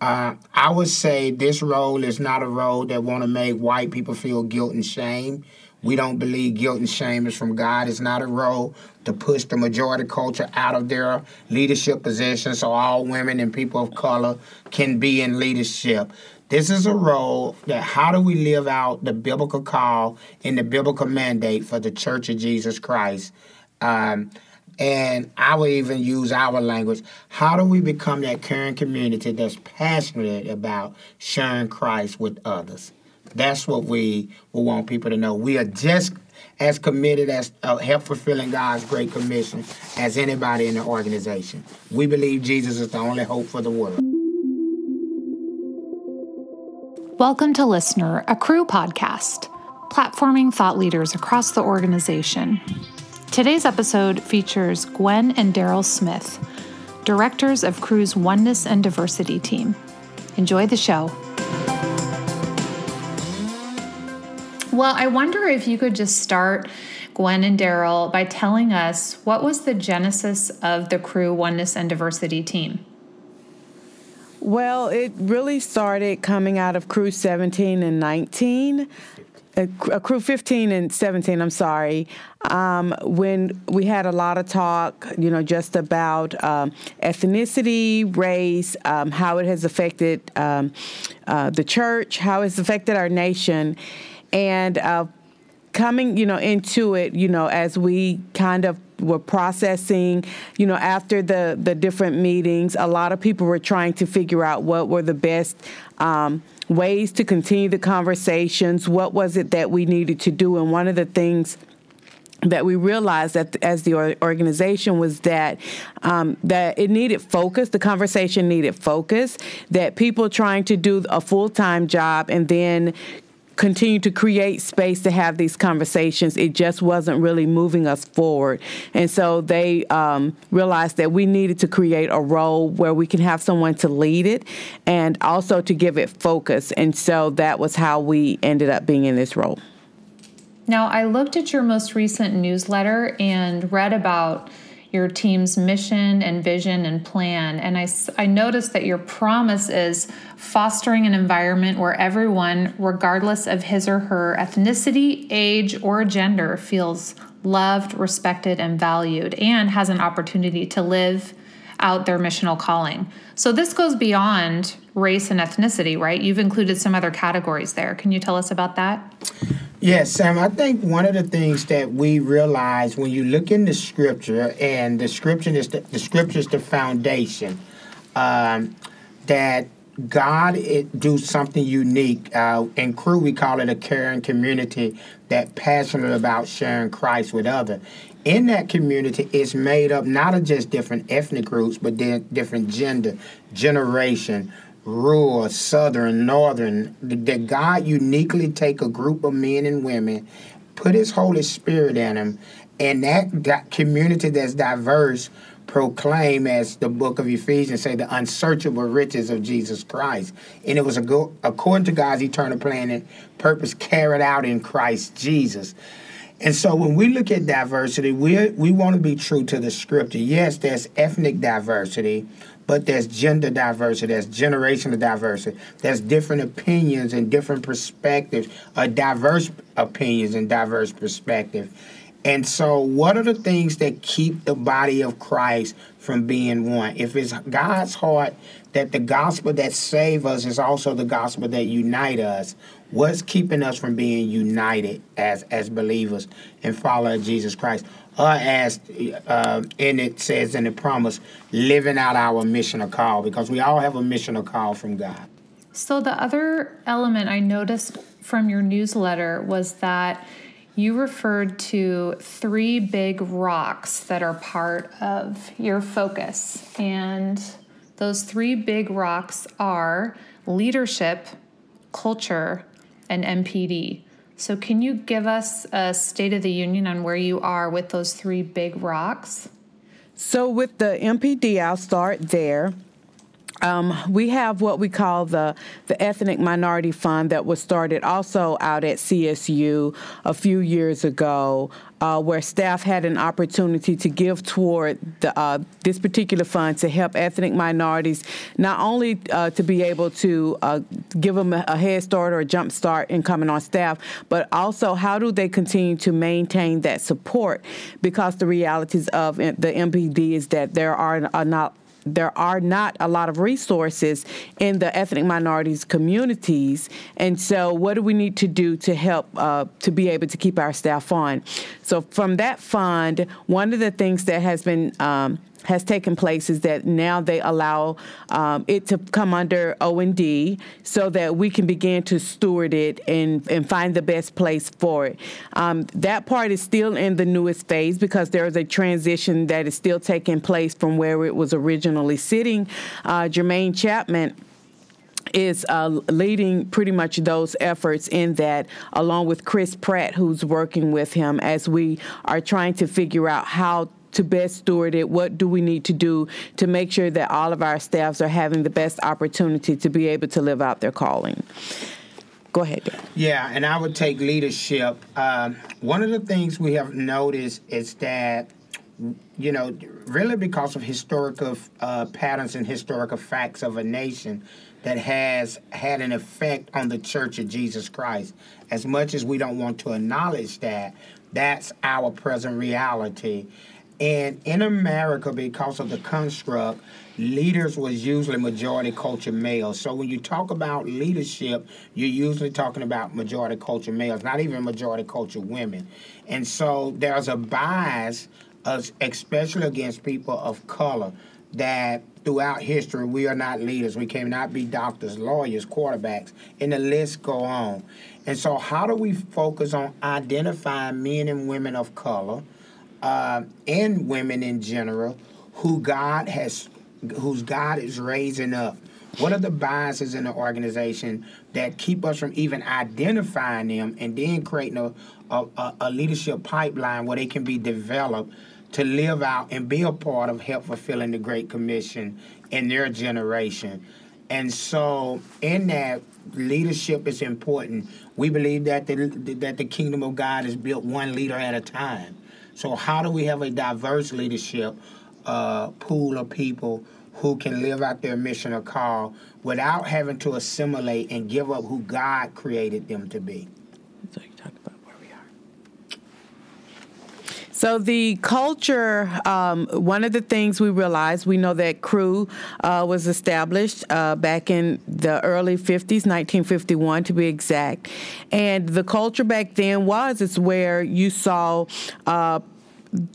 Uh, I would say this role is not a role that want to make white people feel guilt and shame. We don't believe guilt and shame is from God. It's not a role to push the majority culture out of their leadership positions so all women and people of color can be in leadership. This is a role that how do we live out the biblical call and the biblical mandate for the Church of Jesus Christ? Um, and I would even use our language. How do we become that caring community that's passionate about sharing Christ with others? That's what we will want people to know. We are just as committed as uh, help fulfilling God's great commission as anybody in the organization. We believe Jesus is the only hope for the world. Welcome to Listener, a Cru podcast, platforming thought leaders across the organization. Today's episode features Gwen and Darryl Smith, directors of Cru's Oneness and Diversity team. Enjoy the show. Well, I wonder if you could just start, Gwen and Darryl, by telling us what was the genesis of the Cru Oneness and Diversity team? Well, it really started coming out of Cru 17 and 19. Uh, Cru 15 and 17, I'm sorry, um, when we had a lot of talk, you know, just about um, ethnicity, race, um, how it has affected um, uh, the church, how it's affected our nation. And uh, coming, you know, into it, you know, as we kind of were processing, you know, after the the different meetings, a lot of people were trying to figure out what were the best um, ways to continue the conversations. What was it that we needed to do? And one of the things that we realized that as the organization was that um, that it needed focus. The conversation needed focus. That people trying to do a full time job and then continue to create space to have these conversations. It just wasn't really moving us forward. And so they um, realized that we needed to create a role where we can have someone to lead it and also to give it focus. And so that was how we ended up being in this role. Now, I looked at your most recent newsletter and read about your team's mission and vision and plan. And I, I noticed that your promise is fostering an environment where everyone, regardless of his or her ethnicity, age, or gender, feels loved, respected, and valued, and has an opportunity to live out their missional calling. So this goes beyond race and ethnicity, right? You've included some other categories there. Can you tell us about that? Yes, Sam. I think one of the things that we realize when you look in the scripture, and the scripture is the, the scripture is the foundation, um, that God it, do something unique. Uh, in Cru, we call it a caring community that passionate about sharing Christ with others. In that community, it's made up not of just different ethnic groups, but then different gender, generation, rural, southern, northern, that God uniquely take a group of men and women, put his Holy Spirit in them, and that, that community that's diverse proclaim as the book of Ephesians say the unsearchable riches of Jesus Christ. And it was a go, according to God's eternal plan and purpose carried out in Christ Jesus. And so when we look at diversity, we we want to be true to the scripture. Yes, there's ethnic diversity, but there's gender diversity, there's generational diversity, there's different opinions and different perspectives, a diverse opinions and diverse perspective. And so, what are the things that keep the body of Christ from being one? If it's God's heart that the gospel that save us is also the gospel that unite us, what's keeping us from being united as as believers and followers of Jesus Christ? Or as uh, and it says in the promise, living out our mission missional call, because we all have a mission missional call from God. So the other element I noticed from your newsletter was that you referred to three big rocks that are part of your focus. And those three big rocks are leadership, culture, and MPD. So, can you give us a state of the union on where you are with those three big rocks? So, with the MPD, I'll start there. Um, we have what we call the the Ethnic Minority Fund that was started also out at CSU a few years ago, uh, where staff had an opportunity to give toward the, uh, this particular fund to help ethnic minorities not only uh, to be able to uh, give them a, head start or a jump start in coming on staff, but also how do they continue to maintain that support? Because the realities of the MPD is that there are not there are not a lot of resources in the ethnic minorities communities. And so, what do we need to do to help uh, to be able to keep our staff on? So, from that fund, one of the things that has been um, has taken place is that now they allow um, it to come under O&D so that we can begin to steward it and, and find the best place for it. Um, that part is still in the newest phase because there is a transition that is still taking place from where it was originally sitting. Uh, Jermaine Chapman is uh, leading pretty much those efforts in that, along with Chris Pratt, who's working with him as we are trying to figure out how to best steward it? What do we need to do to make sure that all of our staffs are having the best opportunity to be able to live out their calling? Go ahead. Yeah, and I would take leadership. Um, one of the things we have noticed is that, you know, really because of historical uh, patterns and historical facts of a nation, that has had an effect on the Church of Jesus Christ. As much as we don't want to acknowledge that, that's our present reality. And in America, because of the construct, leaders was usually majority culture males. So when you talk about leadership, you're usually talking about majority culture males, not even majority culture women. And so there's a bias, especially against people of color, that throughout history we are not leaders. We cannot be doctors, lawyers, quarterbacks, and the list go on. And so how do we focus on identifying men and women of color? Uh, and women in general who God has, whose God is raising up. What are the biases in the organization that keep us from even identifying them and then creating a, a, a leadership pipeline where they can be developed to live out and be a part of help fulfilling the Great Commission in their generation? And so, in that, leadership is important. We believe that the, that the kingdom of God is built one leader at a time. So how do we have a diverse leadership uh, pool of people who can live out their mission or call without having to assimilate and give up who God created them to be? So you talk about where we are. So the culture, um, one of the things we realized, we know that Cru uh, was established uh, back in the early 50s, 1951 to be exact. And the culture back then was, it's where you saw uh,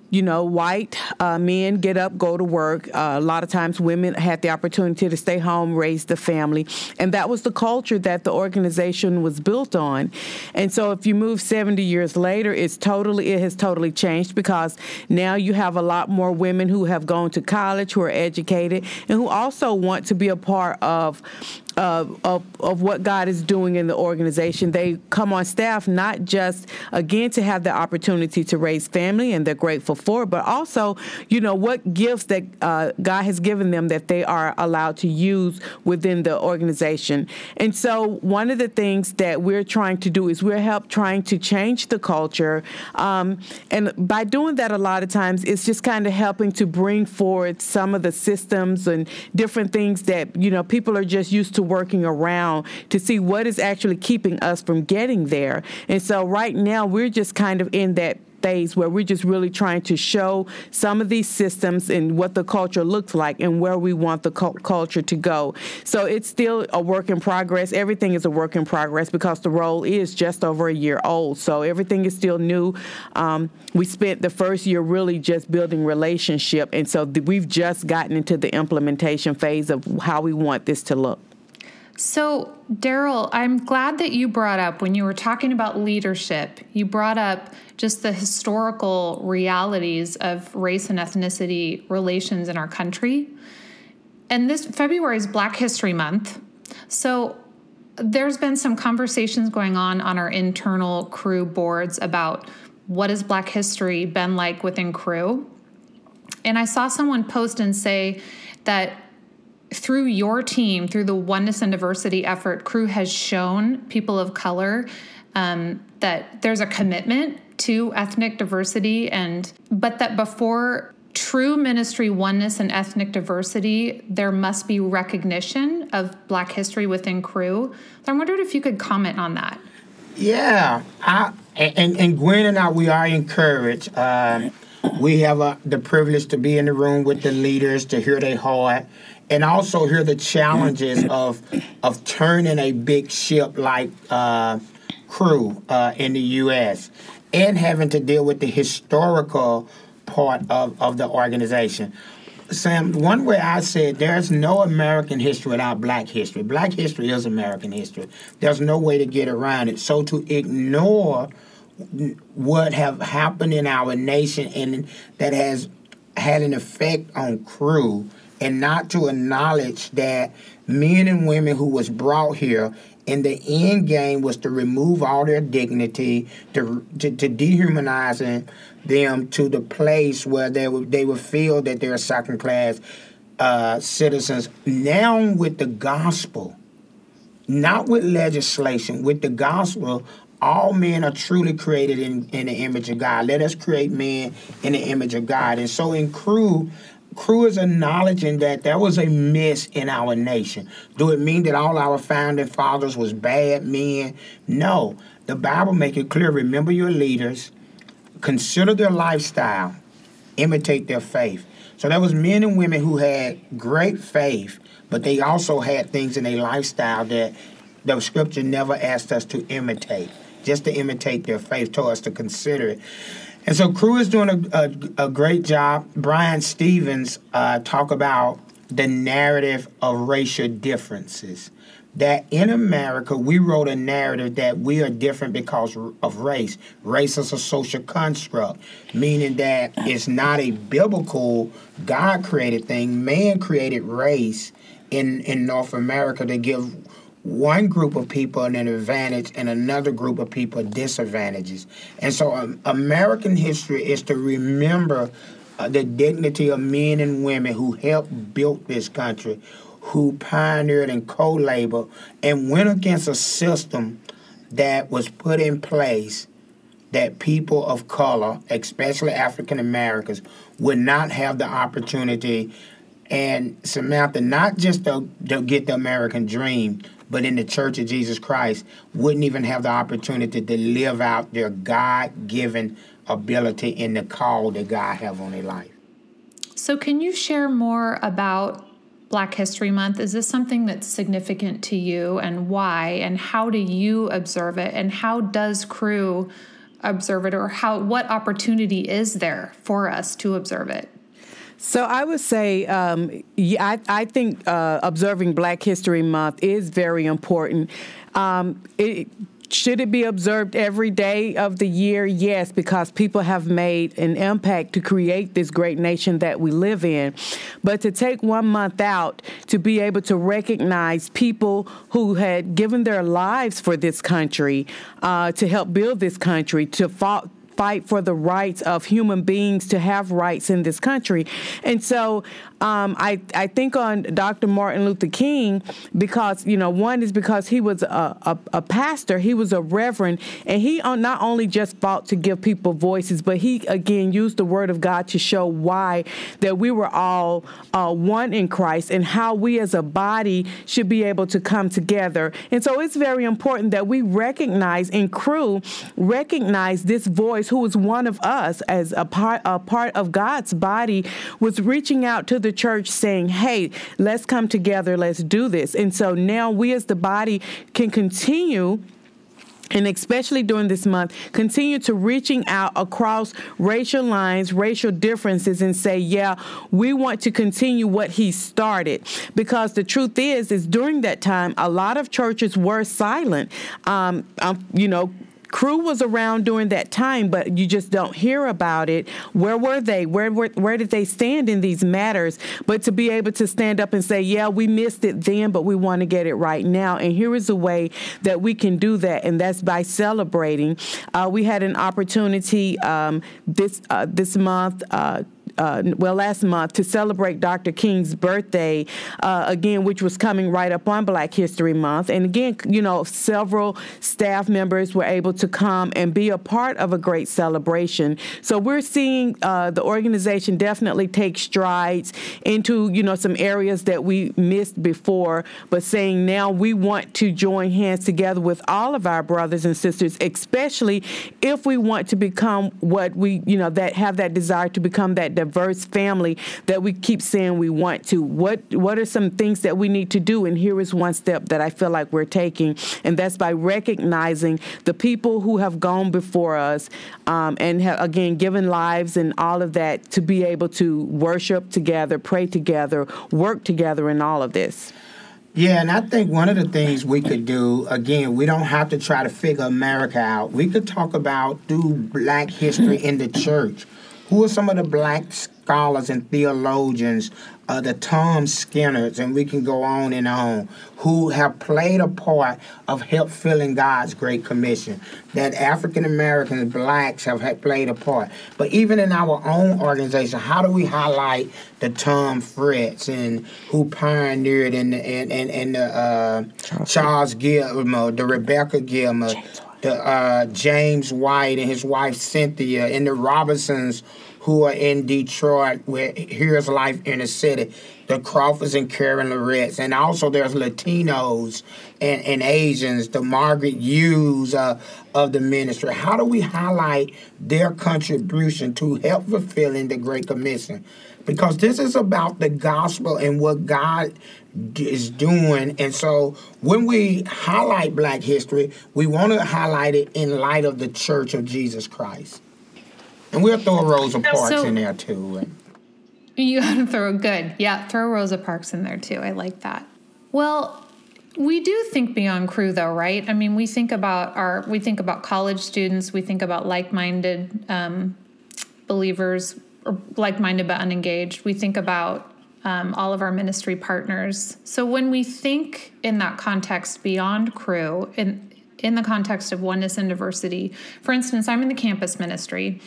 you know, white uh, men get up, go to work. Uh, a lot of times women had the opportunity to stay home, raise the family. And that was the culture that the organization was built on. And so if you move 70 years later, it's totally, it has totally changed because now you have a lot more women who have gone to college, who are educated, and who also want to be a part of of, of what God is doing in the organization. They come on staff not just, again, to have the opportunity to raise family, and they're grateful for, it, but also, you know, what gifts that uh, God has given them that they are allowed to use within the organization. And so, one of the things that we're trying to do is we're help trying to change the culture. Um, and by doing that, a lot of times, it's just kind of helping to bring forward some of the systems and different things that, you know, people are just used to working around to see what is actually keeping us from getting there. And so right now we're just kind of in that phase where we're just really trying to show some of these systems and what the culture looks like and where we want the culture to go. So it's still a work in progress. Everything is a work in progress because the role is just over a year old. So everything is still new. Um, we spent the first year really just building relationship, and so th- we've just gotten into the implementation phase of how we want this to look. So, Darryl, I'm glad that you brought up when you were talking about leadership, you brought up just the historical realities of race and ethnicity relations in our country. And this February is Black History Month. So, there's been some conversations going on on our internal Cru boards about what has Black history been like within Cru. And I saw someone post and say that through your team, through the oneness and diversity effort, Cru has shown people of color um, that there's a commitment to ethnic diversity, and but that before true ministry oneness and ethnic diversity, there must be recognition of Black history within Cru. I wondered if you could comment on that. Yeah, I, and and Gwen and I, we are encouraged. Um, we have uh, the privilege to be in the room with the leaders to hear their heart and also hear the challenges of of turning a big ship like uh, Cru uh, in the U.S. and having to deal with the historical part of, of the organization. Sam, one way I said there's no American history without black history. Black history is American history. There's no way to get around it. So to ignore what have happened in our nation and that has had an effect on Cru and not to acknowledge that men and women who was brought here and the end game was to remove all their dignity, to to, to dehumanizing them to the place where they would they would feel that they're second class uh, citizens. Now with the gospel, not with legislation, with the gospel, all men are truly created in, in the image of God. Let us create men in the image of God. And so in Cru, Cru is acknowledging that there was a miss in our nation. Do it mean that all our founding fathers was bad men? No. The Bible make it clear. Remember your leaders. Consider their lifestyle. Imitate their faith. So there was men and women who had great faith, but they also had things in their lifestyle that the scripture never asked us to imitate. Just to imitate their faith, told us to consider it. And so Cru is doing a, a, a great job. Bryan Stevenson uh, talk about the narrative of racial differences. That in America, we wrote a narrative that we are different because of race. Race is a social construct, meaning that it's not a biblical, God created thing. Man created race in, in North America to give one group of people an advantage and another group of people disadvantages. And so um, American history is to remember uh, the dignity of men and women who helped build this country, who pioneered and co-labored and went against a system that was put in place that people of color, especially African Americans, would not have the opportunity and Samantha, not just to, to get the American dream, but in the Church of Jesus Christ wouldn't even have the opportunity to live out their God given ability in the call that God have on their life. So, can you share more about Black History Month? Is this something that's significant to you, and why? And how do you observe it? And how does Cru observe it, or how what opportunity is there for us to observe it? So I would say, um, I, I think uh, observing Black History Month is very important. Um, it, should it be observed every day of the year? Yes, because people have made an impact to create this great nation that we live in. But to take one month out to be able to recognize people who had given their lives for this country, uh, to help build this country, to fought fight for the rights of human beings to have rights in this country. And so um, I, I think on Dr. Martin Luther King because, you know, one is because he was a, a, a pastor, he was a reverend, and he not only just fought to give people voices, but he, again, used the word of God to show why that we were all uh, one in Christ and how we as a body should be able to come together. And so it's very important that we recognize and Cru recognize this voice who was one of us as a part, a part of God's body was reaching out to the church saying, hey, let's come together, let's do this. And so now we as the body can continue and especially during this month, continue to reaching out across racial lines, racial differences, and say, yeah, we want to continue what he started. Because the truth is, is during that time, a lot of churches were silent. Um, um, you know, Cru was around during that time, but you just don't hear about it. Where were they? Where, where where did they stand in these matters? But to be able to stand up and say, "Yeah, we missed it then, but we want to get it right now," and here is a way that we can do that, and that's by celebrating. Uh, we had an opportunity um, this uh, this month. Uh, uh, well, last month to celebrate Dr. King's birthday, uh, again, which was coming right up on Black History Month. And again, you know, several staff members were able to come and be a part of a great celebration. So we're seeing uh, the organization definitely take strides into, you know, some areas that we missed before, but saying now we want to join hands together with all of our brothers and sisters, especially if we want to become what we, you know, that have that desire to become that diverse family that we keep saying we want to. What what are some things that we need to do? And here is one step that I feel like we're taking, and that's by recognizing the people who have gone before us um, and have again given lives and all of that to be able to worship together, pray together, work together in all of this. Yeah, and I think one of the things we could do, again, we don't have to try to figure America out. We could talk about do black history in the church. Who are some of the black scholars and theologians, uh, the Tom Skinners, and we can go on and on, who have played a part of help filling God's Great Commission. That African Americans, blacks, have had played a part. But even in our own organization, how do we highlight the Tom Fritz and who pioneered in the, in, in, in the uh, Charles, Charles Gilmore, the Rebecca Gilmore, the uh, James White and his wife Cynthia, and the Robinsons who are in Detroit, where here's life in the city. The Crawfords and Karen Loritts, and also there's Latinos and, and Asians, the Margaret Hughes uh, of the ministry. How do we highlight their contribution to help fulfilling the Great Commission? Because this is about the gospel and what God is doing. And so when we highlight Black history, we want to highlight it in light of the Church of Jesus Christ. And we'll throw Rosa Parks so, in there too. You gotta throw good. Yeah, throw Rosa Parks in there too. I like that. Well, we do think beyond Cru though, right? I mean, we think about our we think about college students, we think about like-minded um, believers or like-minded but unengaged. We think about um, all of our ministry partners. So when we think in that context beyond Cru, in in the context of oneness and diversity, for instance, I'm in the campus ministry.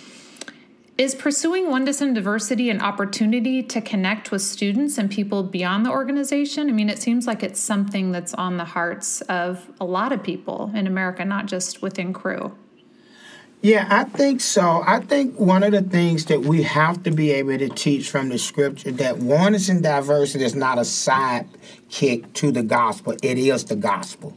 Is pursuing oneness and diversity an opportunity to connect with students and people beyond the organization? I mean, it seems like it's something that's on the hearts of a lot of people in America, not just within Cru. Yeah, I think so. I think one of the things that we have to be able to teach from the scripture that oneness and diversity is not a sidekick to the gospel, it is the gospel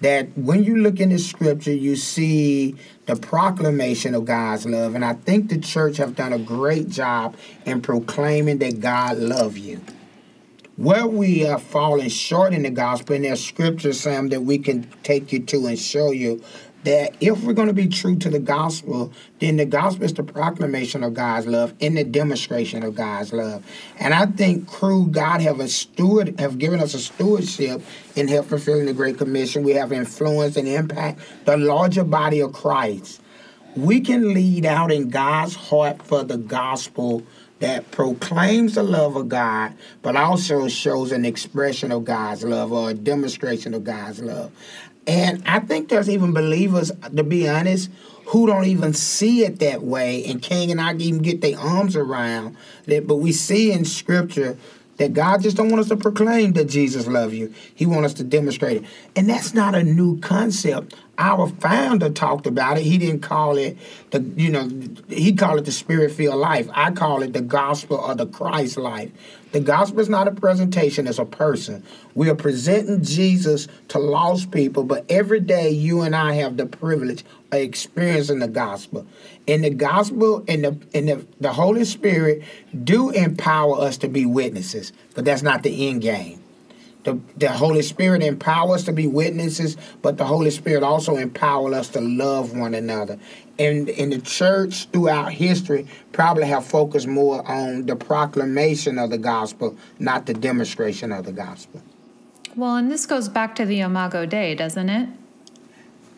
that when you look in the scripture, you see the proclamation of God's love. And I think the church have done a great job in proclaiming that God love you. Where we are falling short in the gospel, and there's scriptures, Sam, that we can take you to and show you that if we're going to be true to the gospel, then the gospel is the proclamation of God's love and the demonstration of God's love. And I think Cru God have a steward have given us a stewardship in help fulfilling the Great Commission. We have influence and impact the larger body of Christ. We can lead out in God's heart for the gospel that proclaims the love of God, but also shows an expression of God's love or a demonstration of God's love. And I think there's even believers, to be honest, who don't even see it that way and can't and I even get their arms around that. But we see in Scripture that God just don't want us to proclaim that Jesus loves you. He wants us to demonstrate it. And that's not a new concept. Our founder talked about it. He didn't call it the, you know, he called it the spirit-filled life. I call it the gospel of the Christ life. The gospel is not a presentation, it's a person. We are presenting Jesus to lost people, but every day you and I have the privilege of experiencing the gospel. And the gospel and the and the, the Holy Spirit do empower us to be witnesses, but that's not the end game. The, the Holy Spirit empowers us to be witnesses, but the Holy Spirit also empowers us to love one another. And in the church throughout history, probably have focused more on the proclamation of the gospel, not the demonstration of the gospel. Well, and this goes back to the Imago Dei, doesn't it?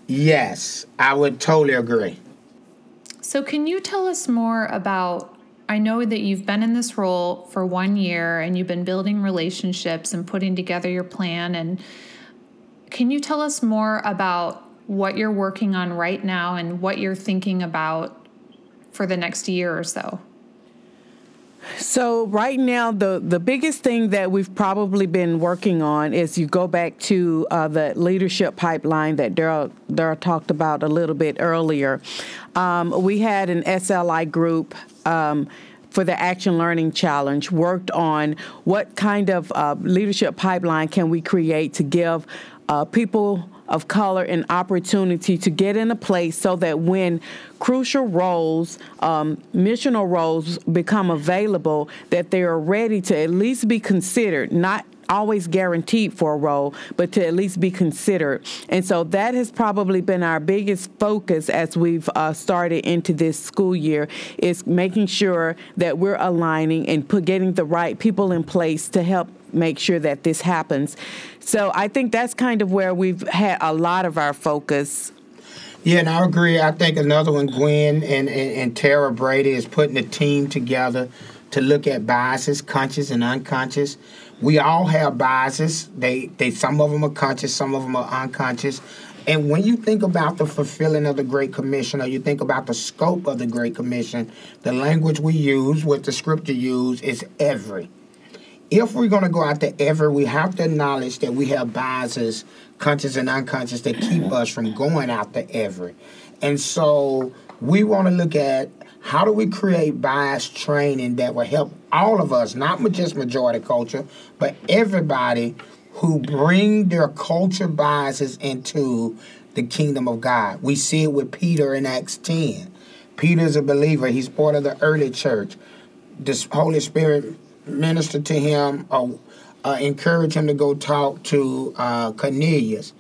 Yes, I would totally agree. So, can you tell us more about I know that you've been in this role for one year and you've been building relationships and putting together your plan. And can you tell us more about what you're working on right now and what you're thinking about for the next year or so? So right now, the the biggest thing that we've probably been working on is you go back to uh, the leadership pipeline that Darryl Darryl talked about a little bit earlier. Um, we had an SLI group. Um, for the Action Learning Challenge, worked on what kind of uh, leadership pipeline can we create to give uh, people of color an opportunity to get in a place so that when crucial roles, um, missional roles become available, that they are ready to at least be considered, not always guaranteed for a role, but to at least be considered. And so that has probably been our biggest focus as we've uh, started into this school year is making sure that we're aligning and put, getting the right people in place to help make sure that this happens. So I think that's kind of where we've had a lot of our focus. Yeah, and I agree. I think another one, Gwen and, and, and Tara Brady, is putting a team together to look at biases, conscious and unconscious. We all have biases. They, they, some of them are conscious, some of them are unconscious. And when you think about the fulfilling of the Great Commission, or you think about the scope of the Great Commission, the language we use, what the Scripture use, is every if we're going to go out to every, we have to acknowledge that we have biases, conscious and unconscious, that keep us from going out to every. And so we want to look at how do we create bias training that will help all of us, not just majority culture, but everybody who bring their culture biases into the kingdom of God. We see it with Peter in Acts 10. Peter's a believer, he's part of the early church. The Holy Spirit ministered to him or uh, encourage him to go talk to uh, Cornelius.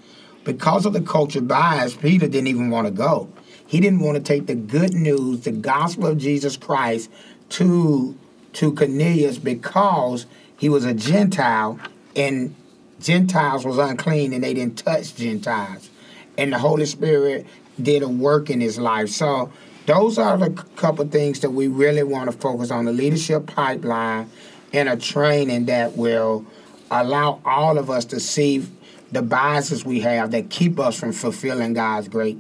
Because of the culture bias, Peter didn't even want to go. He didn't want to take the good news, the gospel of Jesus Christ, to to Cornelius because he was a Gentile and Gentiles was unclean and they didn't touch Gentiles. And the Holy Spirit did a work in his life. So those are the couple things that we really want to focus on the leadership pipeline and a training that will allow all of us to see the biases we have that keep us from fulfilling God's great,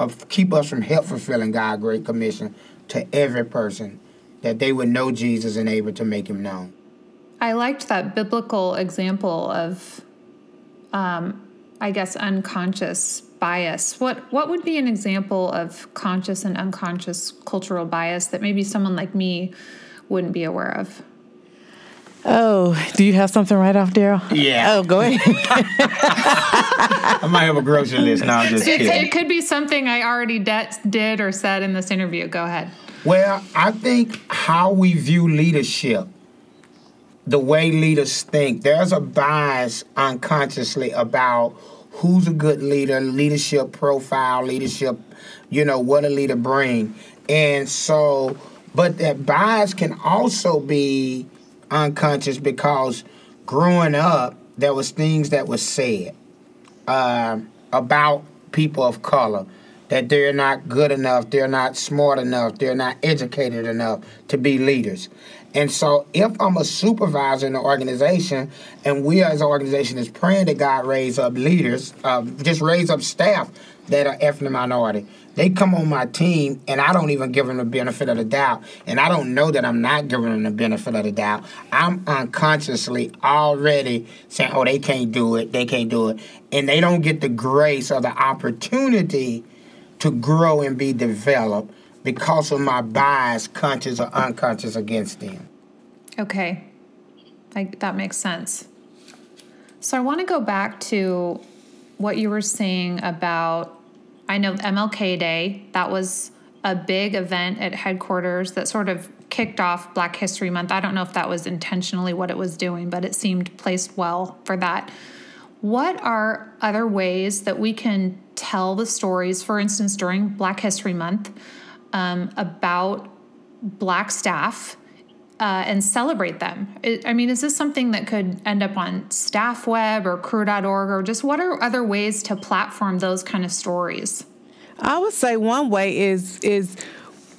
uh, keep us from help fulfilling God's great commission to every person, that they would know Jesus and able to make Him known. I liked that biblical example of, um, I guess, unconscious bias. What what would be an example of conscious and unconscious cultural bias that maybe someone like me wouldn't be aware of? Oh, do you have something right off, Darryl? Yeah. Oh, go ahead. I might have a grocery list. now. I'm just kidding. It could be something I already de- did or said in this interview. Go ahead. Well, I think how we view leadership, the way leaders think, there's a bias unconsciously about who's a good leader, leadership profile, leadership, you know, what a leader bring. And so, but that bias can also be unconscious because growing up, there was things that were said uh, about people of color that they're not good enough, they're not smart enough, they're not educated enough to be leaders. And so, if I'm a supervisor in an organization, and we as an organization is praying that God raise up leaders, uh, just raise up staff that are ethnic minority, they come on my team and I don't even give them the benefit of the doubt. And I don't know that I'm not giving them the benefit of the doubt. I'm unconsciously already saying, oh, they can't do it, they can't do it. And they don't get the grace or the opportunity to grow and be developed because of my bias, conscious or unconscious, against them. Okay, I, that makes sense. So I want to go back to what you were saying about I know MLK Day, that was a big event at headquarters that sort of kicked off Black History Month. I don't know if that was intentionally what it was doing, but it seemed placed well for that. What are other ways that we can tell the stories, for instance, during Black History Month, um, about Black staff uh, and celebrate them. I mean, is this something that could end up on StaffWeb or cru.org or just what are other ways to platform those kind of stories? I would say one way is is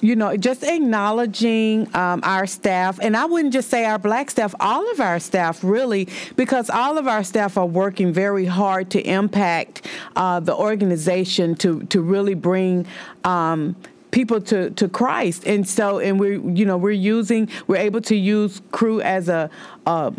you know, just acknowledging um, our staff, and I wouldn't just say our black staff, all of our staff, really, because all of our staff are working very hard to impact uh, the organization to to really bring. Um, people to to Christ. And so, and we're you know we're using we're able to use Cru as a, a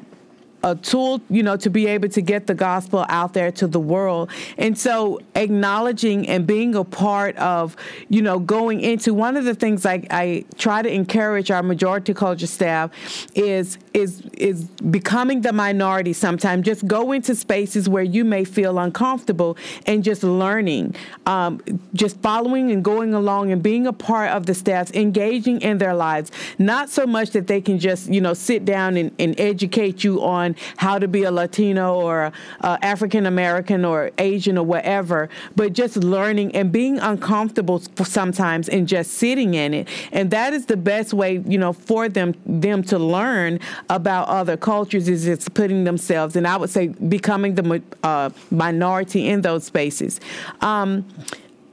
a tool, you know, to be able to get the gospel out there to the world. And so acknowledging and being a part of, you know, going into one of the things I, I try to encourage our majority culture staff is is is becoming the minority sometimes. Just go into spaces where you may feel uncomfortable and just learning, um, just following and going along and being a part of the staff, engaging in their lives. Not so much that they can just, you know, sit down and, and educate you on how to be a Latino or uh, African American or Asian or whatever, but just learning and being uncomfortable sometimes and just sitting in it. And that is the best way, you know, for them them to learn about other cultures is it's putting themselves, and I would say becoming the uh, minority in those spaces. Um,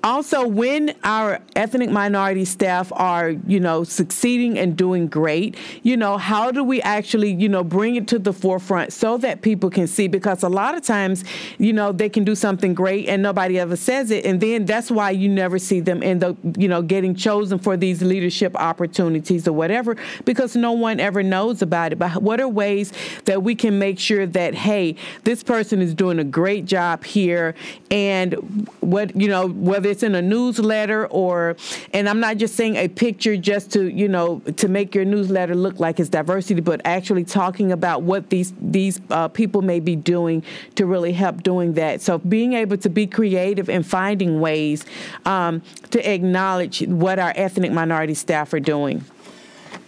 also when our ethnic minority staff are you know succeeding and doing great you know how do we actually you know bring it to the forefront so that people can see? Because a lot of times you know they can do something great and nobody ever says it and then that's why you never see them in the you know getting chosen for these leadership opportunities or whatever because no one ever knows about it. But what are ways that we can make sure that hey this person is doing a great job here and what you know whether it's in a newsletter or, and I'm not just saying a picture just to, you know, to make your newsletter look like it's diversity, but actually talking about what these these uh, people may be doing to really help doing that. So being able to be creative and finding ways um, to acknowledge what our ethnic minority staff are doing.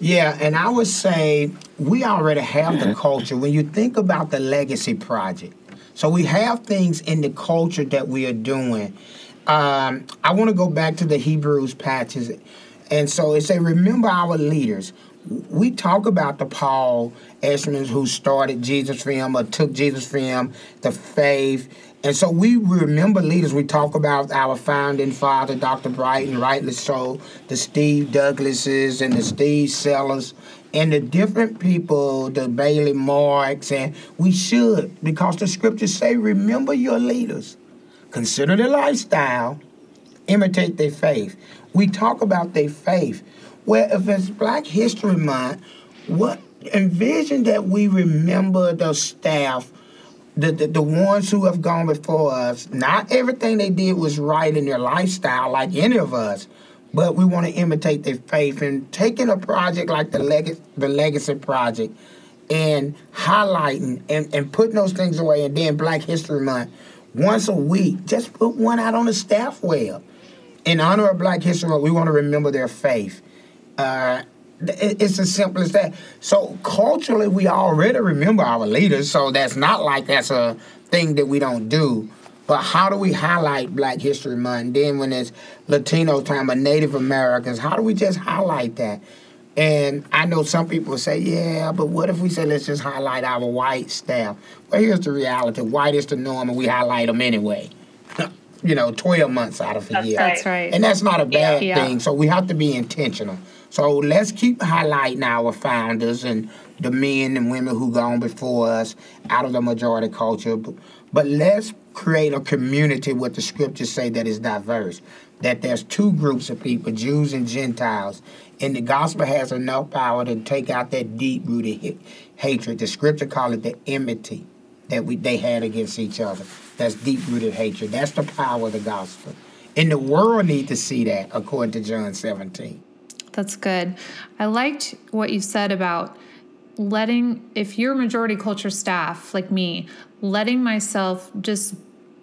Yeah, and I would say we already have the culture. When you think about the legacy project, so we have things in the culture that we are doing um, I want to go back to the Hebrews patches. And so it say, remember our leaders. We talk about the Paul Eshlemans who started JESUS film or took JESUS film, the faith. And so we remember leaders. We talk about our founding father, Dr. Brighton, rightly so, the Steve Douglasses and the Steve Sellers, and the different people, the Bailey Marks, and we should, because the scriptures say, remember your leaders consider their lifestyle, imitate their faith. We talk about their faith. Well, if it's Black History Month, what envision that we remember the staff, the, the, the ones who have gone before us. Not everything they did was right in their lifestyle, like any of us, but we want to imitate their faith. And taking a project like the, Leg- the Legacy Project and highlighting and, and putting those things away, and then Black History Month once a week. Just put one out on the staff web. In honor of Black History Month, we want to remember their faith. Uh, it's as simple as that. So culturally, we already remember our leaders, so that's not like that's a thing that we don't do. But how do we highlight Black History Month? Then when it's Latino time or Native Americans, how do we just highlight that? And I know some people say, yeah, but what if we say let's just highlight our white staff? Well, here's the reality: white is the norm, and we highlight them anyway. you know, twelve months out of a that's year. That's right. And that's not a bad yeah. thing. So we have to be intentional. So let's keep highlighting our founders and the men and women who gone before us out of the majority culture. But, but let's create a community what the scriptures say that is diverse. That there's two groups of people, Jews and Gentiles, and the gospel has enough power to take out that deep rooted hatred. The scripture call it the enmity that we they had against each other. That's deep rooted hatred. That's the power of the gospel. And the world need to see that according to John 17. That's good. I liked what you said about letting if you're majority culture staff like me, letting myself just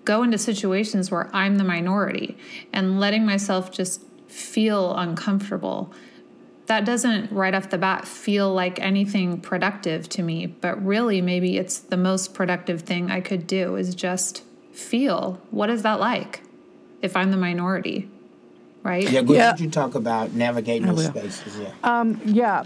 go into situations where I'm the minority and letting myself just feel uncomfortable that doesn't right off the bat feel like anything productive to me, but really maybe it's the most productive thing I could do is just feel what is that like if I'm the minority? Right? Yeah, yeah. you talk about navigating those spaces? Yeah. Um, yeah,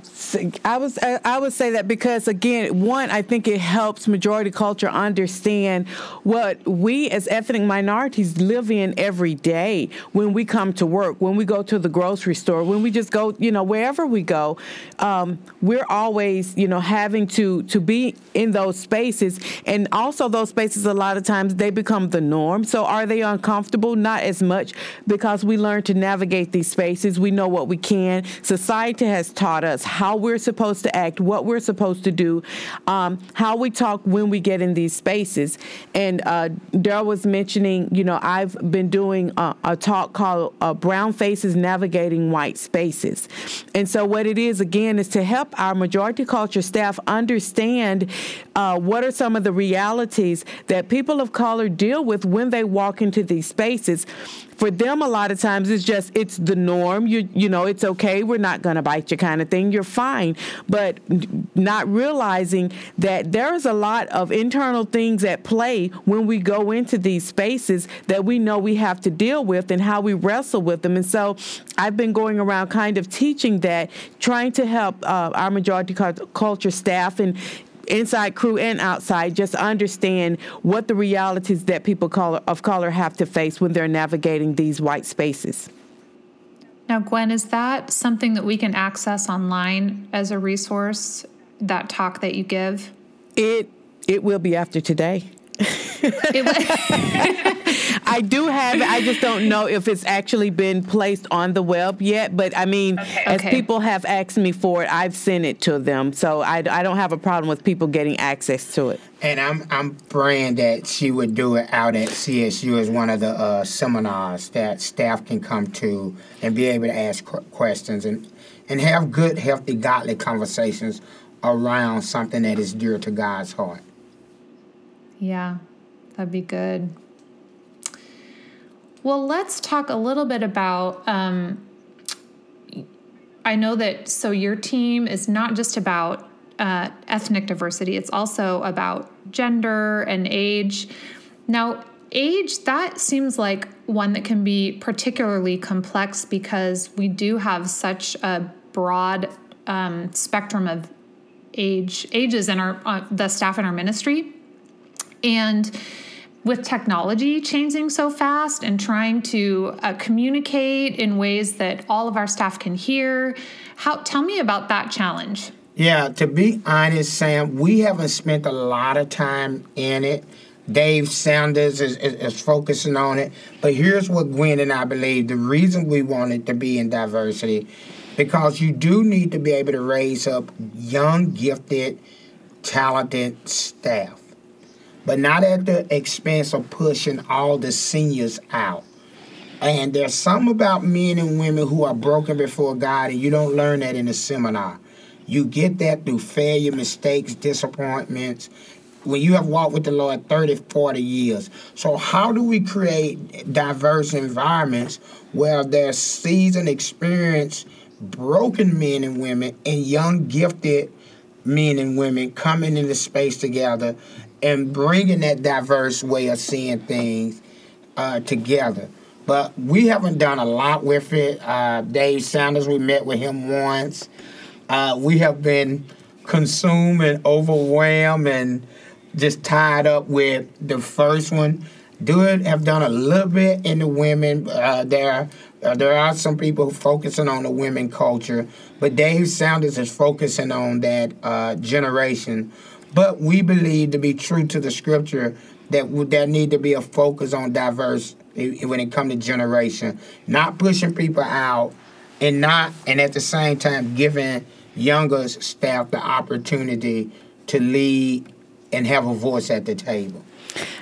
I was I would say that because again, one, I think it helps majority culture understand what we as ethnic minorities live in every day when we come to work, when we go to the grocery store, when we just go, you know, wherever we go, um, we're always, you know, having to to be in those spaces, and also those spaces a lot of times they become the norm. So are they uncomfortable? Not as much because we learn to navigate navigate these spaces. We know what we can. Society has taught us how we're supposed to act, what we're supposed to do, um, how we talk when we get in these spaces. And uh, Darryl was mentioning, you know, I've been doing a, a talk called uh, Brown Faces Navigating White Spaces. And so, what it is, again, is to help our majority culture staff understand uh, what are some of the realities that people of color deal with when they walk into these spaces for them a lot of times it's just it's the norm. You you know it's okay we're not going to bite you kind of thing you're fine. But not realizing that there's a lot of internal things at play when we go into these spaces that we know we have to deal with and how we wrestle with them. And so I've been going around kind of teaching that trying to help uh, our majority culture staff and inside Cru and outside just understand what the realities that people of color have to face when they're navigating these white spaces. Now, Gwen, is that something that we can access online as a resource? That talk that you give? It it will be after today. I do have it. I just don't know if it's actually been placed on the web yet. But I mean, okay. as okay. people have asked me for it, I've sent it to them. So I, I don't have a problem with people getting access to it. And I'm I'm praying that she would do it out at CSU as one of the uh, seminars that staff can come to and be able to ask questions and and have good, healthy, godly conversations around something that is dear to God's heart. Yeah, that'd be good. Well, let's talk a little bit about. Um, I know that so your team is not just about uh, ethnic diversity, it's also about gender and age. Now, age, that seems like one that can be particularly complex because we do have such a broad um, spectrum of age ages in our uh, the staff in our ministry and with technology changing so fast and trying to uh, communicate in ways that all of our staff can hear how tell me about that challenge. Yeah to be honest sam we haven't spent a lot of time in it. Dave sanders is, is, is focusing on it. But here's what gwen and i believe the reason we wanted to be in diversity because you do need to be able to raise up young gifted talented staff but not at the expense of pushing all the seniors out. And there's something about men and women who are broken before God, and you don't learn that in a seminar. You get that through failure, mistakes, disappointments, when you have walked with the Lord 30, 40 years. So, how do we create diverse environments where there's seasoned, experienced, broken men and women and young, gifted men and women coming into space together and bringing that diverse way of seeing things uh, together. But we haven't done a lot with it. Uh, Dave Sanders, we met with him once. Uh, we have been consumed and overwhelmed and just tied up with the first one. Do it have done a little bit in the women. Uh, there, uh, there are some people focusing on the women culture, but Dave Sanders is focusing on that uh, generation but we believe to be true to the scripture that there need to be a focus on diverse when it comes to generation, not pushing people out, and not and at the same time giving younger staff the opportunity to lead and have a voice at the table.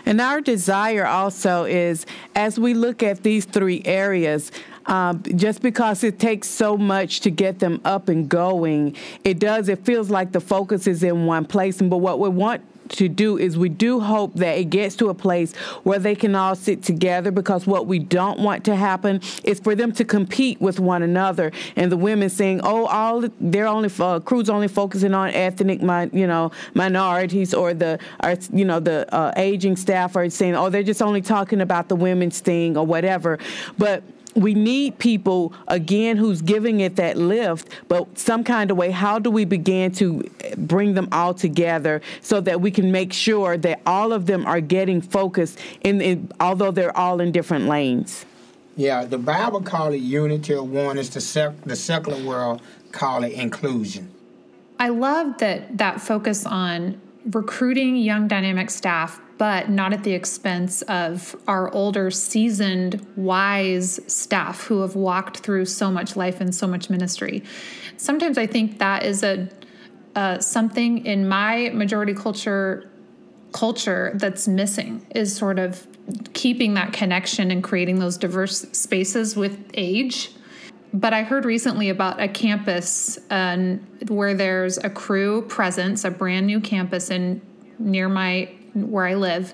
And our desire also is as we look at these three areas, um, just because it takes so much to get them up and going, it does, it feels like the focus is in one place. But what we want to do is we do hope that it gets to a place where they can all sit together because what we don't want to happen is for them to compete with one another and the women saying oh all they're only uh, Cru's only focusing on ethnic you know minorities or the or, you know the uh, aging staff are saying oh they're just only talking about the women's thing or whatever but we need people again who's giving it that lift but some kind of way how do we begin to bring them all together so that we can make sure that all of them are getting focused in, in although they're all in different lanes? Yeah the bible call it unity of one is the, sec- the secular world call it inclusion. I love that that focus on recruiting young dynamic staff, but not at the expense of our older, seasoned, wise staff who have walked through so much life and so much ministry. Sometimes I think that is a uh, something in my majority culture culture that's missing is sort of keeping that connection and creating those diverse spaces with age but I heard recently about a campus uh, where there's a Cru presence, a brand new campus in near my where I live,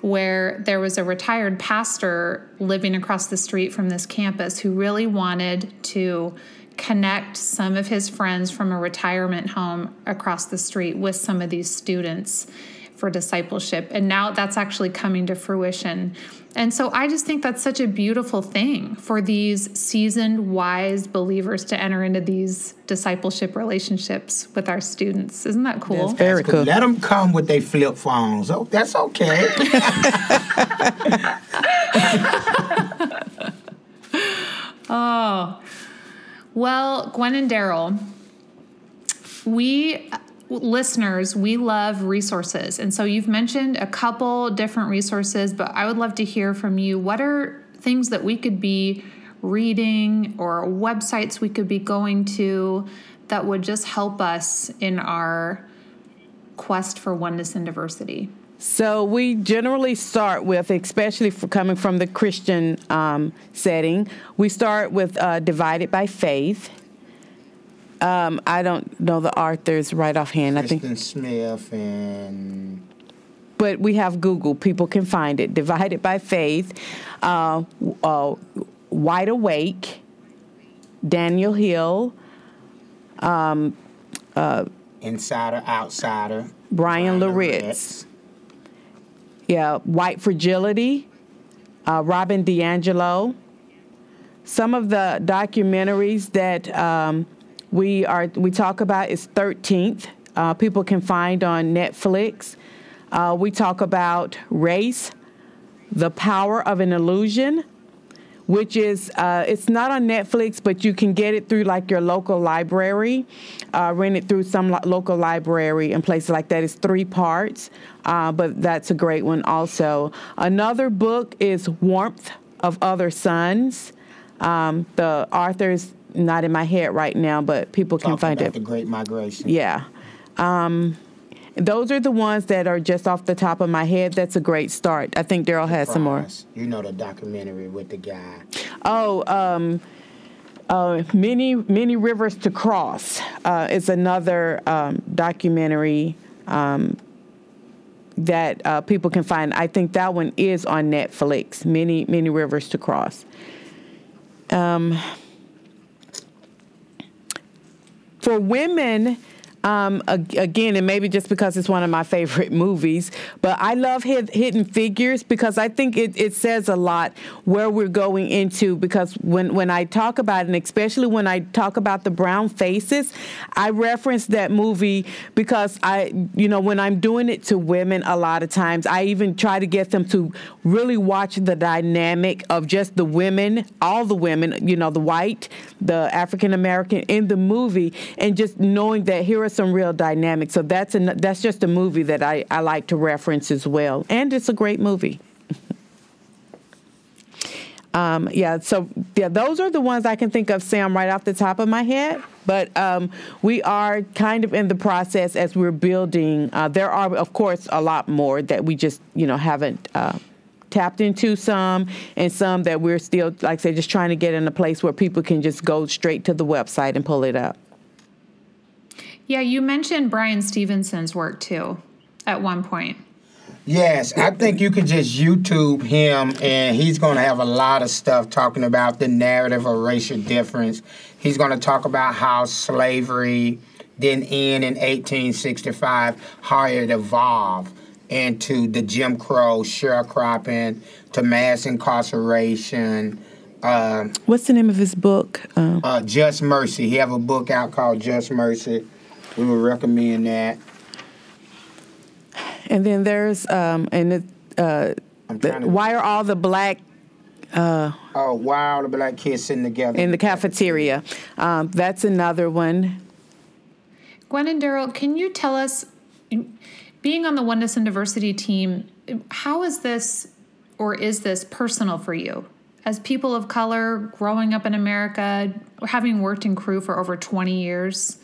where there was a retired pastor living across the street from this campus who really wanted to connect some of his friends from a retirement home across the street with some of these students for discipleship. And now that's actually coming to fruition. And so I just think that's such a beautiful thing for these seasoned, wise believers to enter into these discipleship relationships with our students. Isn't that cool? That's very cool. Let them come with their flip phones. Oh, that's okay. oh, well, Gwen and Darryl, we listeners, we love resources. And so you've mentioned a couple different resources, but I would love to hear from you. What are things that we could be reading or websites we could be going to that would just help us in our quest for oneness and diversity? So we generally start with, especially for coming from the Christian um, setting, we start with uh, Divided by Faith. Um, I don't know the authors right offhand. I think Smith and but we have Google. People can find it. Divided by Faith, uh, uh, White Awake, Daniel Hill, Insider Outsider. Bryan Bryan Loritts. Yeah, White Fragility, uh, Robin DiAngelo. Some of the documentaries that um, we are we talk about is 13th. Uh, people can find on Netflix. Uh, we talk about race, the power of an illusion, which is uh, it's not on Netflix, but you can get it through like your local library, uh, rent it through some lo- local library and places like that. It's three parts, uh, but that's a great one also. Another book is Warmth of Other Suns. Um, the author is not in my head right now, but people can find it. the Great Migration. Yeah. Um, those are the ones that are just off the top of my head. That's a great start. I think Darryl has some more. You know the documentary with the guy. Oh, um, uh, many many rivers to cross uh, is another um, documentary um, that uh, people can find. I think that one is on Netflix. Many many rivers to cross. Um, for women, um, again, and maybe just because it's one of my favorite movies, but I love hid- Hidden Figures because I think it, it says a lot where we're going into. Because when, when I talk about it, and especially when I talk about the brown faces, I reference that movie because I, you know, when I'm doing it to women, a lot of times I even try to get them to really watch the dynamic of just the women, all the women, you know, the white, the African American in the movie, and just knowing that here are some real dynamics. So that's an, that's just a movie that I, I like to reference as well, and it's a great movie. Um, yeah, so yeah, those are the ones I can think of, Sam, right off the top of my head. But um, we are kind of in the process as we're building. Uh, there are, of course, a lot more that we just, you know, haven't uh, tapped into some, and some that we're still, like I say, just trying to get in a place where people can just go straight to the website and pull it up. Yeah, you mentioned Bryan Stevenson's work too at one point. Yes, I think you can just YouTube him, and he's going to have a lot of stuff talking about the narrative of racial difference. He's going to talk about how slavery didn't end in 1865, how it evolved into the Jim Crow sharecropping, to mass incarceration. Uh, What's the name of his book? Um, uh, Just Mercy. He have a book out called Just Mercy. We would recommend that. and then there's um, and it, uh, I'm the, why are all the black Oh, wow, all the black kids sitting together in the cafeteria? Um, that's another one. Gwen and Darryl, can you tell us? being on the Oneness and Diversity team, how is this or is this personal for you? As people of color growing up in America, having worked in Cru for over 20 years,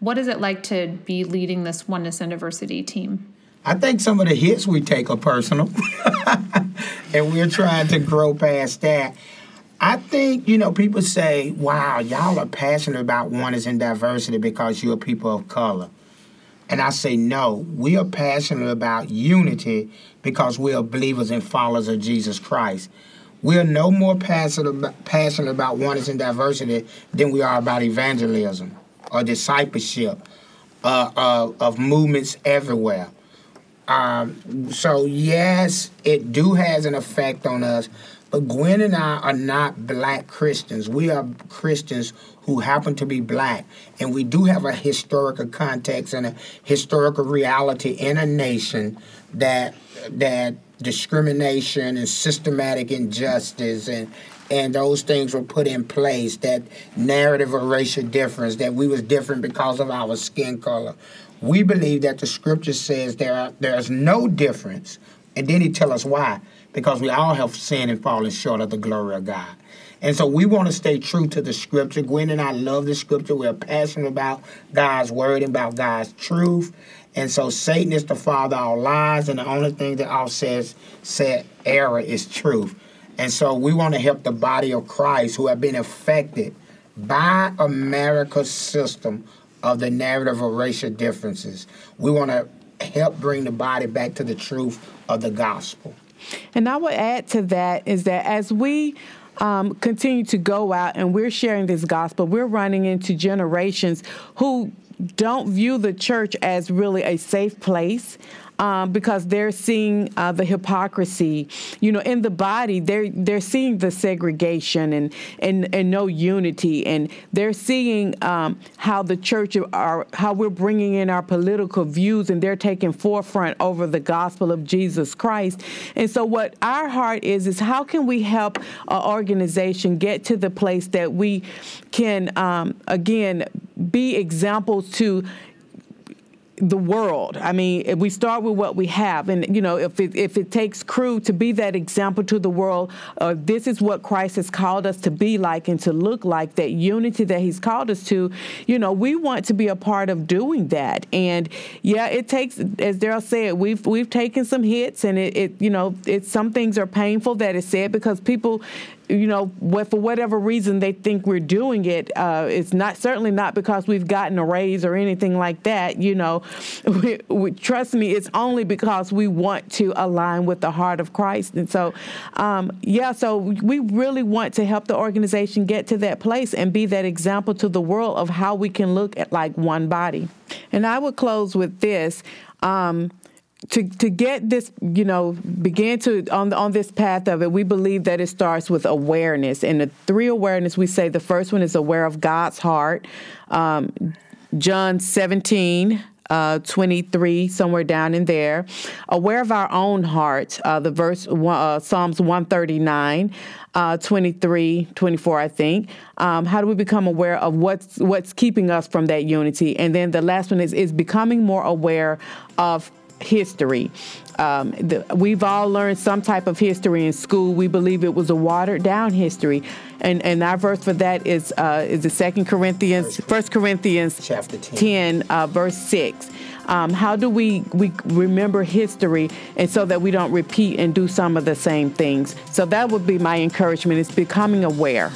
what is it like to be leading this Oneness and Diversity team? I think some of the hits we take are personal, and we're trying to grow past that. I think, you know, people say, wow, y'all are passionate about oneness and diversity because you're people of color. And I say, no, we are passionate about unity because we are believers and followers of Jesus Christ. We are no more passionate, about oneness and diversity than we are about evangelism or discipleship uh, uh, of movements everywhere. Um, so yes, it do has an effect on us, but Gwen and I are not black Christians. We are Christians who happen to be black. And we do have a historical context and a historical reality in a nation that that discrimination and systematic injustice and and those things were put in place that narrative of racial difference that we was different because of our skin color we believe that the scripture says there are, there's no difference and then he tell us why because we all have sinned and fallen short of the glory of God. And so we want to stay true to the scripture. Gwen and I love the scripture. We're passionate about God's word and about God's truth. And so Satan is the father of all lies, and the only thing that all says said error is truth. And so we want to help the body of Christ who have been affected by America's system of the narrative of racial differences. We want to help bring the body back to the truth of the gospel. And I would add to that is that as we um, continue to go out and we're sharing this gospel, we're running into generations who don't view the church as really a safe place um, because they're seeing uh, the hypocrisy, you know, in the body. They're they're seeing the segregation and and, and no unity, and they're seeing um, how the church are how we're bringing in our political views, and they're taking forefront over the gospel of Jesus Christ. And so, what our heart is is how can we help an organization get to the place that we can um, again be examples to the world. I mean, we start with what we have, and you know, if it, if it takes Cru to be that example to the world, uh, this is what Christ has called us to be like and to look like. That unity that He's called us to, you know, we want to be a part of doing that. And yeah, it takes, as Darryl said, we've we've taken some hits, and it, it you know, it's some things are painful that is said because people you know, for whatever reason they think we're doing it, uh, it's not certainly not because we've gotten a raise or anything like that. You know, we, we, trust me, it's only because we want to align with the heart of Christ. And so, um, yeah, so we really want to help the organization get to that place and be that example to the world of how we can look at like one body. And I would close with this. Um, to to get this, you know, begin to on on this path of it, we believe that it starts with awareness. And the three awareness we say the first one is aware of God's heart. Um, John 17, uh, 23, somewhere down in there. Aware of our own heart, uh, the verse, uh, Psalms 139, uh, 23, 24, I think. Um, how do we become aware of what's what's keeping us from that unity? And then the last one is, is becoming more aware of history. Um, the, we've all learned some type of history in school. We believe it was a watered down history, and and our verse for that is uh, is the Second Corinthians, First Corinthians, chapter ten, 10 uh, verse six. Um, how do we we remember history and so that we don't repeat and do some of the same things? So that would be my encouragement: is becoming aware.